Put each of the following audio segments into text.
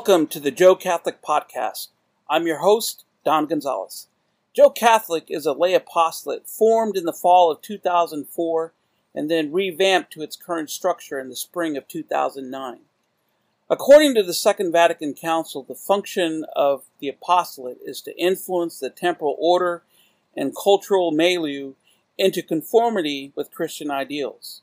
Welcome to the Joe Catholic Podcast. I'm your host, Don Gonzalez. Joe Catholic is a lay apostolate formed in the fall of 2004 and then revamped to its current structure in the spring of 2009. According to the Second Vatican Council, the function of the apostolate is to influence the temporal order and cultural milieu into conformity with Christian ideals.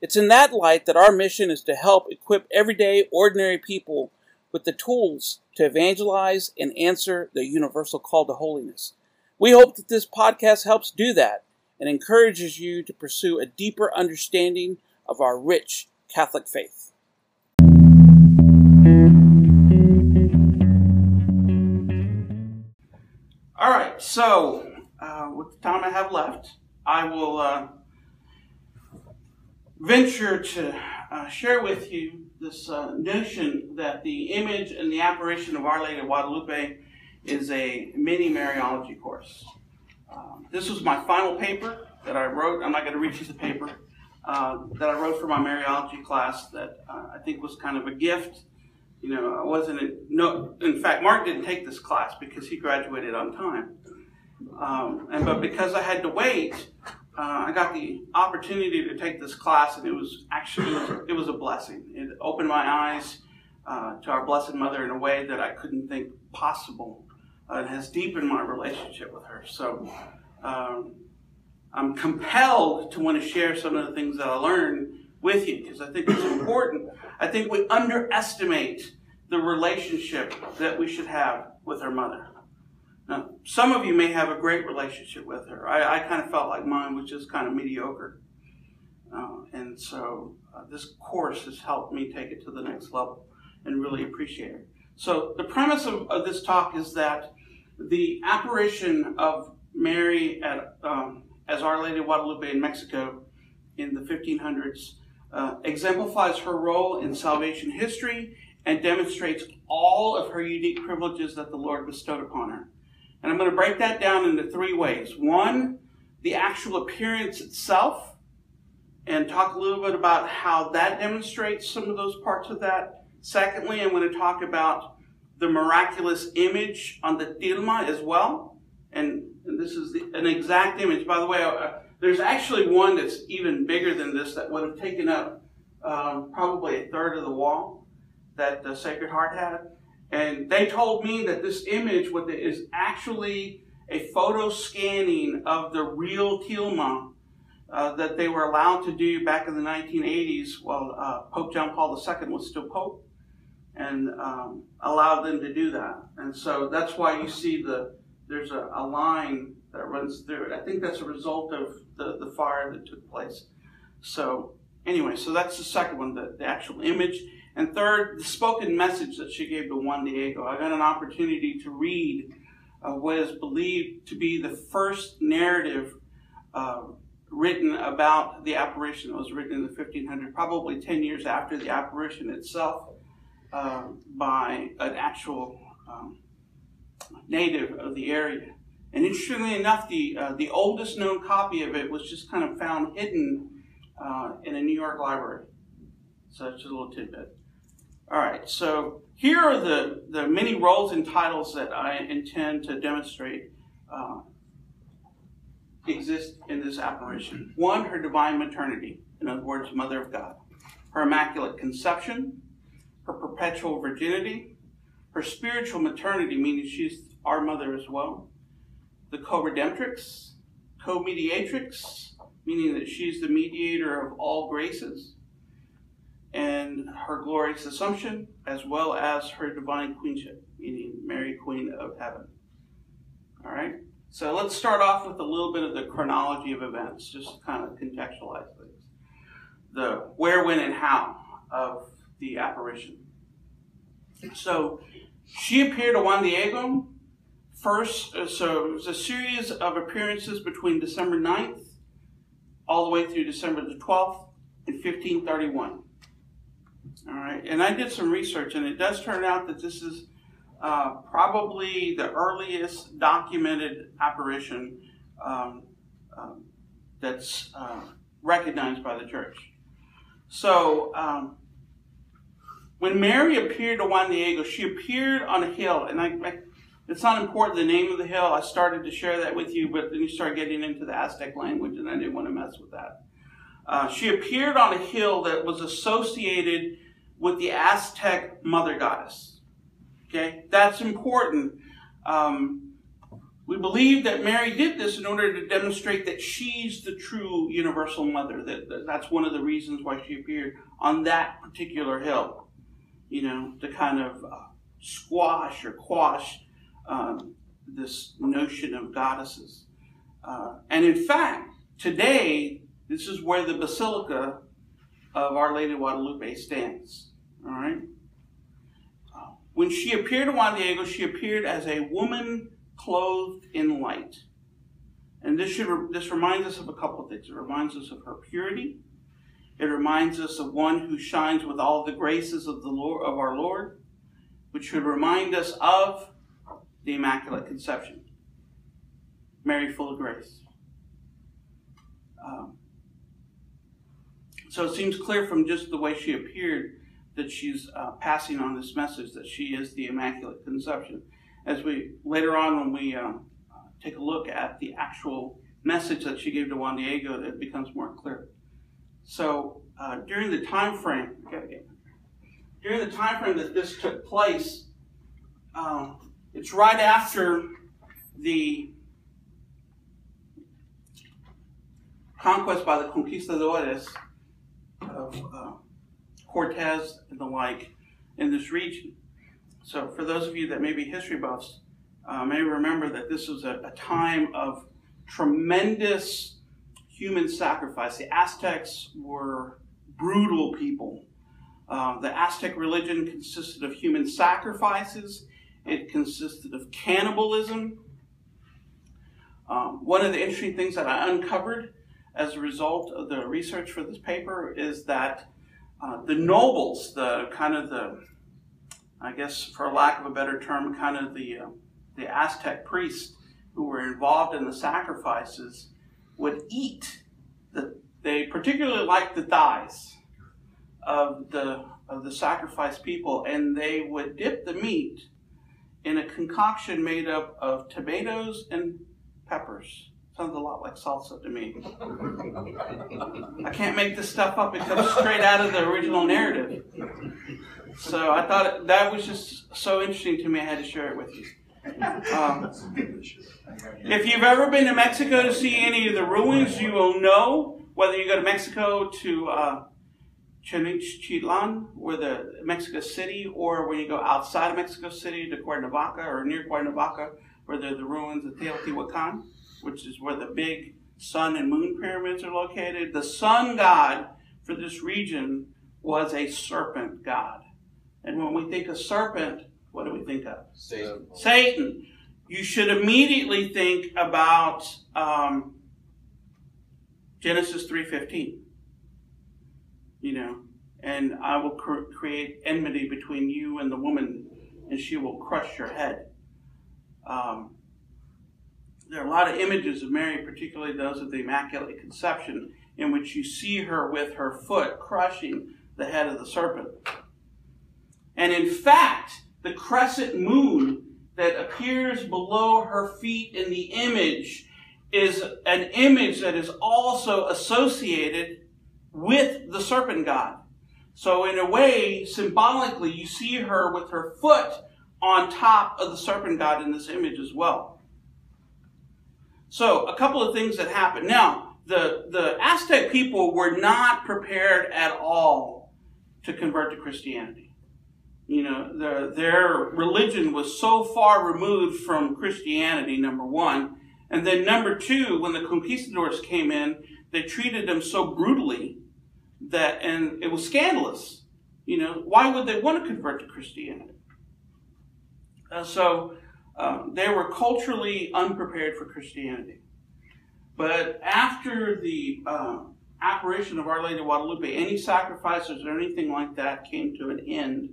It's in that light that our mission is to help equip everyday, ordinary people with the tools to evangelize and answer the universal call to holiness. We hope that this podcast helps do that and encourages you to pursue a deeper understanding of our rich Catholic faith. All right, so uh, with the time I have left, I will uh, venture to uh, share with you this uh, notion that the image and the apparition of Our Lady of Guadalupe is a mini Mariology course. Um, this was my final paper that I wrote. I'm not going to read you the paper uh, that I wrote for my Mariology class that uh, I think was kind of a gift. You know, I wasn't in, no. In fact, Mark didn't take this class because he graduated on time. Um, and but because I had to wait, uh, I got the opportunity to take this class, and it was actually it was a blessing. It opened my eyes uh, to our Blessed Mother in a way that I couldn't think possible. Uh, it has deepened my relationship with her. So um, I'm compelled to want to share some of the things that I learned with you because I think it's important. I think we underestimate the relationship that we should have with our mother. Now, some of you may have a great relationship with her. I, I kind of felt like mine was just kind of mediocre. Uh, and so uh, this course has helped me take it to the next level and really appreciate it. So, the premise of, of this talk is that the apparition of Mary at, um, as Our Lady of Guadalupe in Mexico in the 1500s uh, exemplifies her role in salvation history and demonstrates all of her unique privileges that the Lord bestowed upon her. And I'm going to break that down into three ways. One, the actual appearance itself, and talk a little bit about how that demonstrates some of those parts of that. Secondly, I'm going to talk about the miraculous image on the tilma as well. And, and this is the, an exact image. By the way, uh, there's actually one that's even bigger than this that would have taken up um, probably a third of the wall that the Sacred Heart had. And they told me that this image is actually a photo scanning of the real tilma uh, that they were allowed to do back in the 1980s while uh, Pope John Paul II was still Pope and um, allowed them to do that. And so that's why you see the there's a, a, line that runs through it. I think that's a result of the, the fire that took place. So anyway, so that's the second one, the, the actual image. And third, the spoken message that she gave to Juan Diego. I got an opportunity to read uh, what is believed to be the first narrative uh, written about the apparition. It was written in the 1500s, probably 10 years after the apparition itself, uh, by an actual um, native of the area. And interestingly enough, the, uh, the oldest known copy of it was just kind of found hidden uh, in a New York library. So it's a little tidbit. All right, so here are the, the many roles and titles that I intend to demonstrate uh, exist in this apparition. One, her divine maternity, in other words, Mother of God. Her immaculate conception, her perpetual virginity, her spiritual maternity, meaning she's our mother as well. The co-redemptrix, co-mediatrix, meaning that she's the mediator of all graces and her glorious assumption, as well as her divine queenship, meaning Mary, Queen of Heaven. All right? So let's start off with a little bit of the chronology of events, just to kind of contextualize things. The where, when, and how of the apparition. So she appeared to Juan Diego first, uh, so it was a series of appearances between December 9th all the way through December the 12th in 1531. All right, and I did some research, and it does turn out that this is uh, probably the earliest documented apparition um, um, that's uh, recognized by the church. So, um, when Mary appeared to Juan Diego, she appeared on a hill, and I, I, it's not important the name of the hill. I started to share that with you, but then you start getting into the Aztec language, and I didn't want to mess with that. Uh, she appeared on a hill that was associated with the Aztec mother goddess. Okay, that's important. Um, we believe that Mary did this in order to demonstrate that she's the true universal mother. That, that that's one of the reasons why she appeared on that particular hill you know, to kind of uh, squash or quash um, this notion of goddesses. Uh, and in fact, today, this is where the Basilica of Our Lady of Guadalupe stands. All right? When she appeared to Juan Diego, she appeared as a woman clothed in light. And this, should, this reminds us of a couple of things. It reminds us of her purity. It reminds us of one who shines with all the graces of the Lord of our Lord, which should remind us of the Immaculate Conception. Mary full of grace. Um, so it seems clear from just the way she appeared that she's uh, passing on this message that she is the Immaculate Conception. As we later on, when we um, take a look at the actual message that she gave to Juan Diego, it becomes more clear. So uh, during the time frame, during the time frame that this took place, um, it's right after the conquest by the conquistadores of uh, Cortez and the like in this region. So, for those of you that may be history buffs, uh, may remember that this was a, a time of tremendous human sacrifice. The Aztecs were brutal people. Uh, the Aztec religion consisted of human sacrifices, it consisted of cannibalism. Um, one of the interesting things that I uncovered as a result of the research for this paper is that uh, the nobles, the kind of the, I guess for lack of a better term, kind of the, uh, the Aztec priests who were involved in the sacrifices, would eat. The, they particularly liked the thighs of the of the sacrificed people, and they would dip the meat in a concoction made up of tomatoes and peppers. Sounds a lot like salsa to me. I can't make this stuff up. It comes straight out of the original narrative. So I thought that was just so interesting to me. I had to share it with you. Um, if you've ever been to Mexico to see any of the ruins, you will know whether you go to Mexico to uh, Tenochtitlan, or the Mexico City, or when you go outside of Mexico City to Cuernavaca or near Cuernavaca, where there are the ruins of Teotihuacan, which is where the big sun and moon pyramids are located. The sun god for this region was a serpent god. And when we think of serpent, what do we think of? Satan. Satan. You should immediately think about um, Genesis three fifteen. You know, and I will cr- create enmity between you and the woman, and she will crush your head. Um, there are a lot of images of Mary, particularly those of the Immaculate Conception, in which you see her with her foot crushing the head of the serpent. And in fact, the crescent moon that appears below her feet in the image is an image that is also associated with the serpent god. So, in a way, symbolically, you see her with her foot on top of the serpent god in this image as well. So, a couple of things that happen. Now, the, the Aztec people were not prepared at all to convert to Christianity you know, the, their religion was so far removed from Christianity, number one. And then number two, when the conquistadors came in, they treated them so brutally that, and it was scandalous. You know, why would they want to convert to Christianity? Uh, so um, they were culturally unprepared for Christianity. But after the uh, apparition of Our Lady of Guadalupe, any sacrifices or anything like that came to an end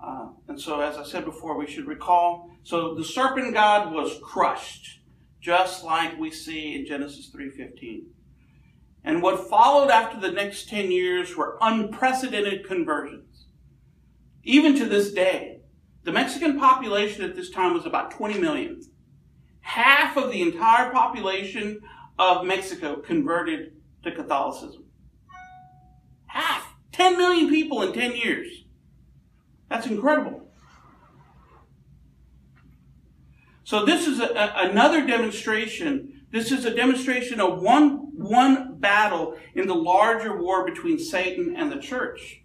uh, and so, as I said before, we should recall so the serpent god was crushed, just like we see in Genesis 3:15. And what followed after the next 10 years were unprecedented conversions. even to this day, the Mexican population at this time was about 20 million. Half of the entire population of Mexico converted to Catholicism. Half. 10 million people in 10 years. That's incredible. So this is a, a, another demonstration. This is a demonstration of one, one battle in the larger war between Satan and the church.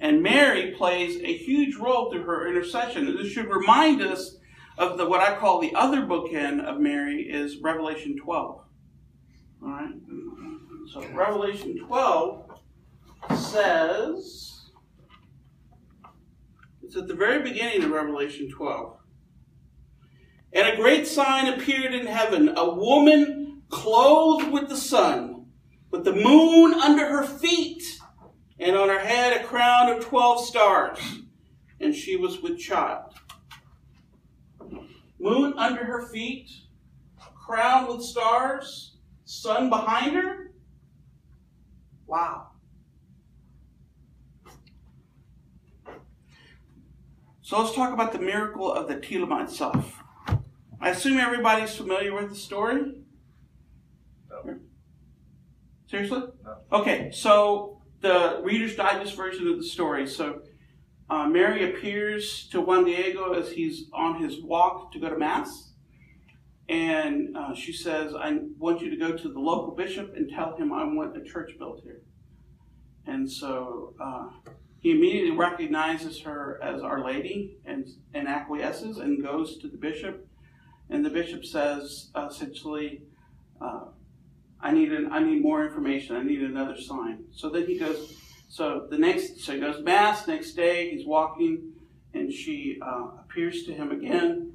And Mary plays a huge role through her intercession. This should remind us of the what I call the other bookend of Mary is Revelation 12. All right. So Revelation 12 says it's at the very beginning of Revelation 12. And a great sign appeared in heaven a woman clothed with the sun, with the moon under her feet, and on her head a crown of 12 stars. And she was with child. Moon under her feet, crown with stars, sun behind her. Wow. So let's talk about the miracle of the Tilma itself. I assume everybody's familiar with the story? No. Seriously? No. Okay, so the Reader's Digest version of the story. So uh, Mary appears to Juan Diego as he's on his walk to go to Mass. And uh, she says, I want you to go to the local bishop and tell him I want a church built here. And so uh, he immediately recognizes her as Our Lady and, and acquiesces and goes to the bishop and the bishop says essentially, uh, I need an, I need more information. I need another sign. So then he goes. So the next, so he goes mass. Next day, he's walking, and she uh, appears to him again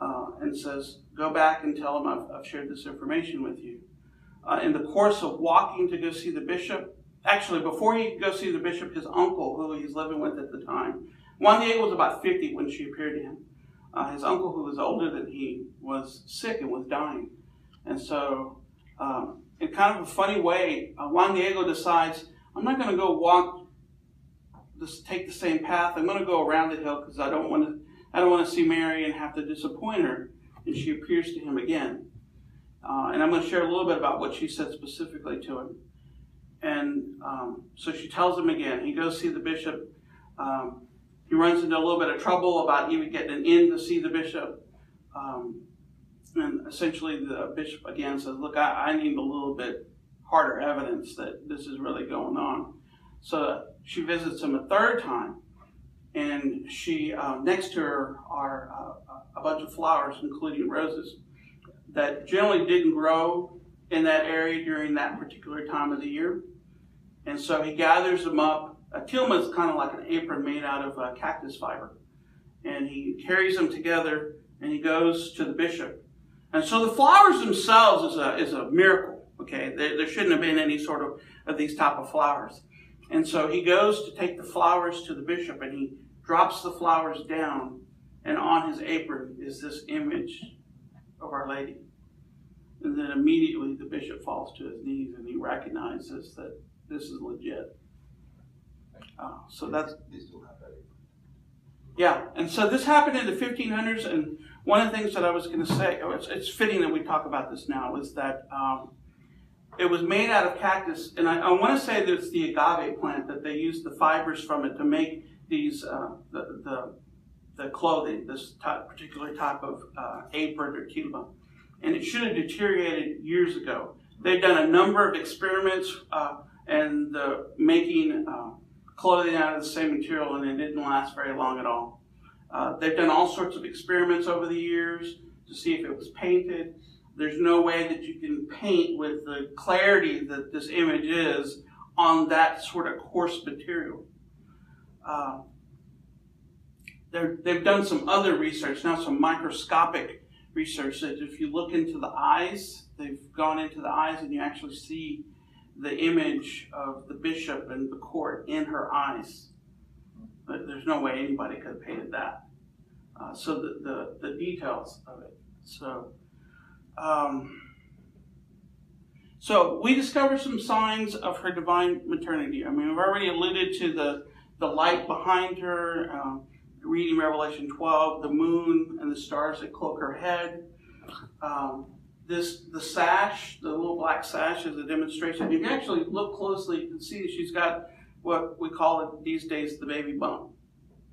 uh, and says, "Go back and tell him I've, I've shared this information with you." Uh, in the course of walking to go see the bishop, actually before he could go see the bishop, his uncle, who he's living with at the time, Juan Diego was about 50 when she appeared to him. Uh, his uncle, who was older than he, was sick and was dying. And so, um, in kind of a funny way, uh, Juan Diego decides, I'm not going to go walk, just take the same path. I'm going to go around the hill because I don't want to. I don't want to see Mary and have to disappoint her. And she appears to him again. Uh, and I'm going to share a little bit about what she said specifically to him. And um, so she tells him again. He goes see the bishop. Um, he runs into a little bit of trouble about even getting an in to see the bishop. Um, and essentially, the bishop again says, Look, I, I, need a little bit harder evidence that this is really going on. So she visits him a third time, and she uh, next to her are uh, a bunch of flowers, including roses, that generally didn't grow in that area during that particular time of the year. And so he gathers them up a tilma is kind of like an apron made out of uh, cactus fiber. And he carries them together and he goes to the bishop. And so the flowers themselves is a, is a miracle. Okay, there, there shouldn't have been any sort of, of these type of flowers. And so he goes to take the flowers to the bishop and he drops the flowers down. And on his apron is this image of Our Lady. And then immediately the bishop falls to his knees and he recognizes that this is legit. Uh, so that's yeah, and so this happened in the 1500s, and one of the things that I was going to say, oh, it's, it's, fitting that we talk about this now, is that um, it was made out of cactus, and I, I want to say that it's the agave plant that they used the fibers from it to make these uh, the, the, the clothing, this type, particular type of uh, apron or tilma, and it should have deteriorated years ago. They've done a number of experiments uh, and the making uh, clothing out of the same material, and it didn't last very long at all. Uh, they've done all sorts of experiments over the years to see if it was painted. There's no way that you can paint with the clarity that this image is on that sort of coarse material. Uh, they've done some other research, now some microscopic research that if you look into the eyes, they've gone into the eyes and you actually see the image of the bishop and the court in her eyes. But there's no way anybody could have painted that. Uh, so the, the, the, details of it. So, um, so we discover some signs of her divine maternity. I mean, we've already alluded to the the light behind her, um, reading Revelation 12, the moon and the stars that cloak her head. Um, this the sash, the little black sash, is a demonstration. If you actually look closely, you can see she's got what we call it these days the baby bump.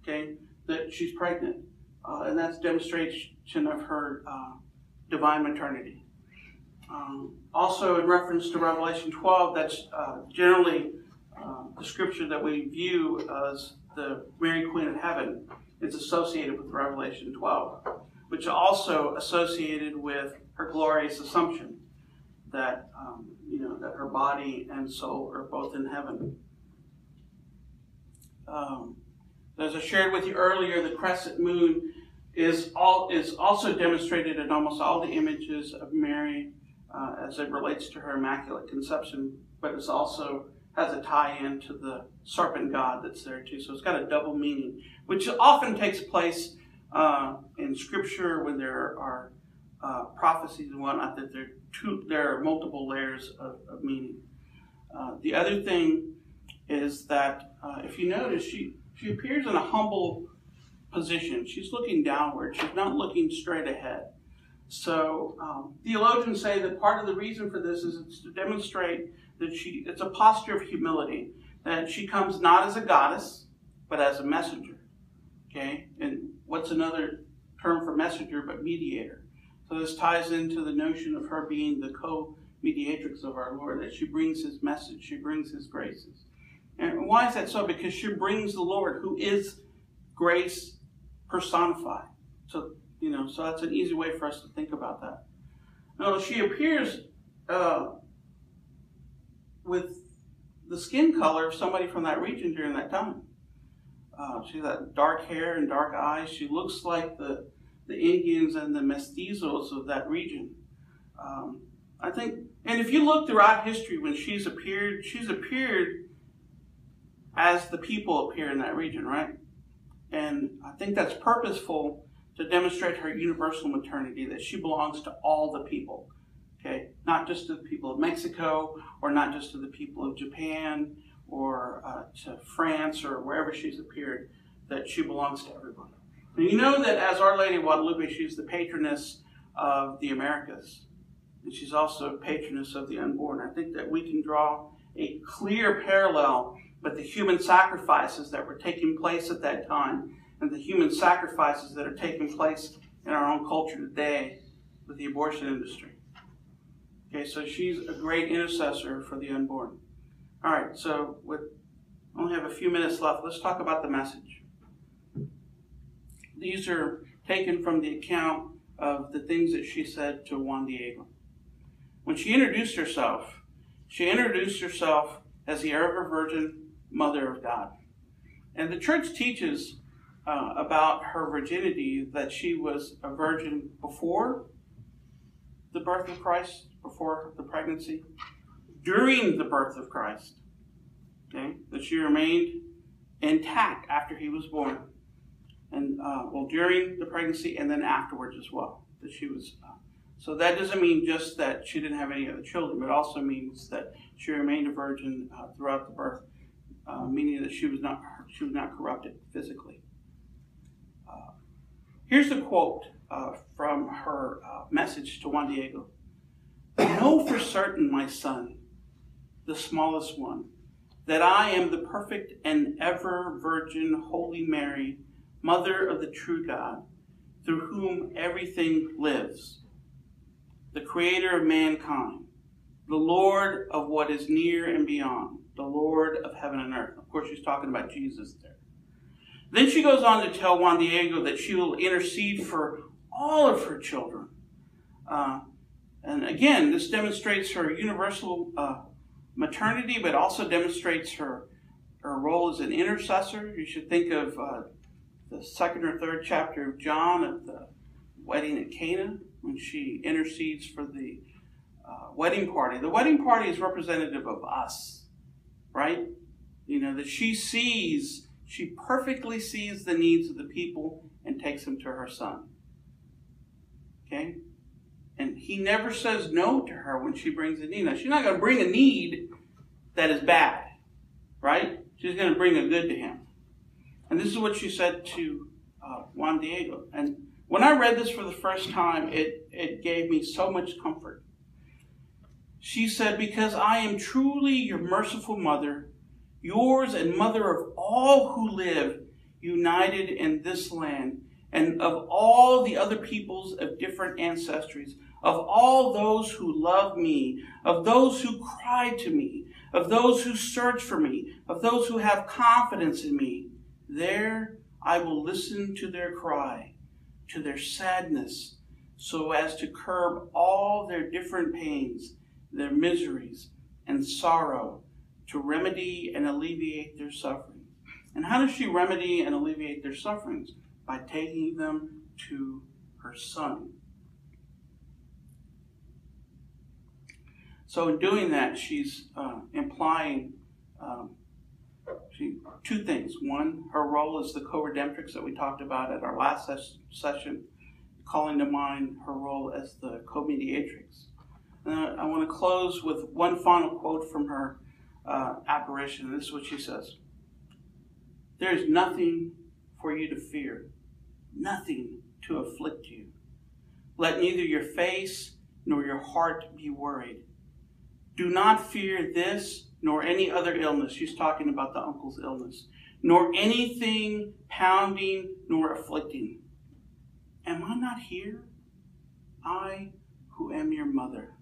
Okay, that she's pregnant, uh, and that's demonstration of her uh, divine maternity. Um, also, in reference to Revelation 12, that's uh, generally uh, the scripture that we view as the Mary Queen of Heaven is associated with Revelation 12, which also associated with her glorious assumption that um, you know that her body and soul are both in heaven. Um, as I shared with you earlier, the crescent moon is all is also demonstrated in almost all the images of Mary uh, as it relates to her immaculate conception, but it also has a tie-in to the serpent god that's there too. So it's got a double meaning, which often takes place uh, in Scripture when there are uh, prophecies and whatnot. That there two there are multiple layers of, of meaning. Uh, the other thing is that uh, if you notice, she she appears in a humble position. She's looking downward. She's not looking straight ahead. So um, theologians say that part of the reason for this is it's to demonstrate that she it's a posture of humility that she comes not as a goddess but as a messenger. Okay, and what's another term for messenger but mediator? So this ties into the notion of her being the co-mediatrix of our Lord, that she brings His message, she brings His graces. And why is that so? Because she brings the Lord, who is grace personified. So you know, so that's an easy way for us to think about that. Now, she appears uh, with the skin color of somebody from that region during that time. Uh, she's got dark hair and dark eyes. She looks like the, the Indians and the mestizos of that region. Um, I think, and if you look throughout history when she's appeared, she's appeared as the people appear in that region, right? And I think that's purposeful to demonstrate her universal maternity, that she belongs to all the people. Okay, not just to the people of Mexico, or not just to the people of Japan, or uh, to France, or wherever she's appeared, that she belongs to everyone. And you know that as Our Lady of Guadalupe, she's the patroness of the Americas, and she's also patroness of the unborn. I think that we can draw a clear parallel with the human sacrifices that were taking place at that time and the human sacrifices that are taking place in our own culture today with the abortion industry. Okay, so she's a great intercessor for the unborn. All right, so with only have a few minutes left, let's talk about the message. These are taken from the account of the things that she said to Juan Diego. When she introduced herself, she introduced herself as the ever virgin mother of God. And the church teaches uh, about her virginity that she was a virgin before the birth of Christ, before the pregnancy, during the birth of Christ, okay, that she remained intact after he was born, and uh, well during the pregnancy and then afterwards as well. That she was. Uh, so that doesn't mean just that she didn't have any other children, but also means that she remained a virgin uh, throughout the birth, uh, meaning that she was not she was not corrupted physically. Here's a quote uh, from her uh, message to Juan Diego. Know for certain, my son, the smallest one, that I am the perfect and ever virgin Holy Mary, Mother of the true God, through whom everything lives, the Creator of mankind, the Lord of what is near and beyond, the Lord of heaven and earth. Of course, she's talking about Jesus there. Then she goes on to tell Juan Diego that she will intercede for all of her children. Uh, and again, this demonstrates her universal uh, maternity, but also demonstrates her, her role as an intercessor. You should think of uh, the second or third chapter of John at the wedding at Cana when she intercedes for the uh, wedding party. The wedding party is representative of us, right? You know, that she sees she perfectly sees the needs of the people and takes them to her son. Okay? And he never says no to her when she brings a need. Now, she's not going to bring a need that is bad, right? She's going to bring a good to him. And this is what she said to uh, Juan Diego. And when I read this for the first time, it, it gave me so much comfort. She said, Because I am truly your merciful mother, yours and mother of all who live united in this land, and of all the other peoples of different ancestries, of all those who love me, of those who cry to me, of those who search for me, of those who have confidence in me. There I will listen to their cry, to their sadness, so as to curb all their different pains, their miseries, and sorrow, to remedy and alleviate their suffering. And how does she remedy and alleviate their sufferings? By taking them to her son. So, in doing that, she's uh, implying um, she, two things. One, her role as the co redemptrix that we talked about at our last ses- session, calling to mind her role as the co mediatrix. Uh, I want to close with one final quote from her uh, apparition. This is what she says There is nothing for you to fear, nothing to afflict you. Let neither your face nor your heart be worried. Do not fear this nor any other illness. She's talking about the uncle's illness. Nor anything pounding nor afflicting. Am I not here? I who am your mother.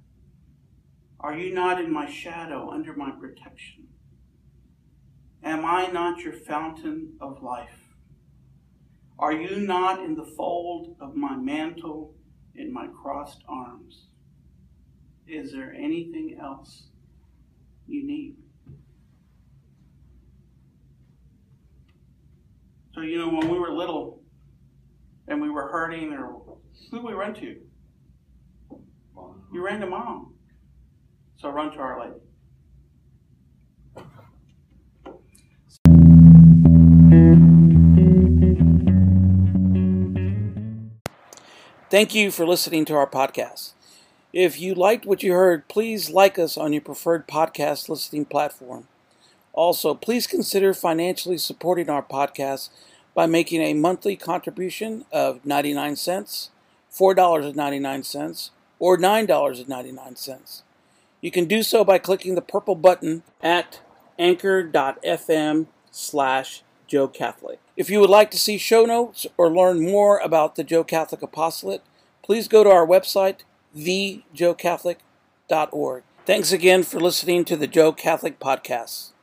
Are you not in my shadow, under my protection? Am I not your fountain of life? Are you not in the fold of my mantle, in my crossed arms? Is there anything else you need? So, you know, when we were little and we were hurting, or who did we run to? You ran to mom. So run Lady. Thank you for listening to our podcast. If you liked what you heard, please like us on your preferred podcast listening platform. Also, please consider financially supporting our podcast by making a monthly contribution of 99 cents, $4.99, or $9.99. You can do so by clicking the purple button at anchor.fm slash Joe Catholic. If you would like to see show notes or learn more about the Joe Catholic Apostolate, please go to our website, thejoecatholic.org. Thanks again for listening to the Joe Catholic Podcast.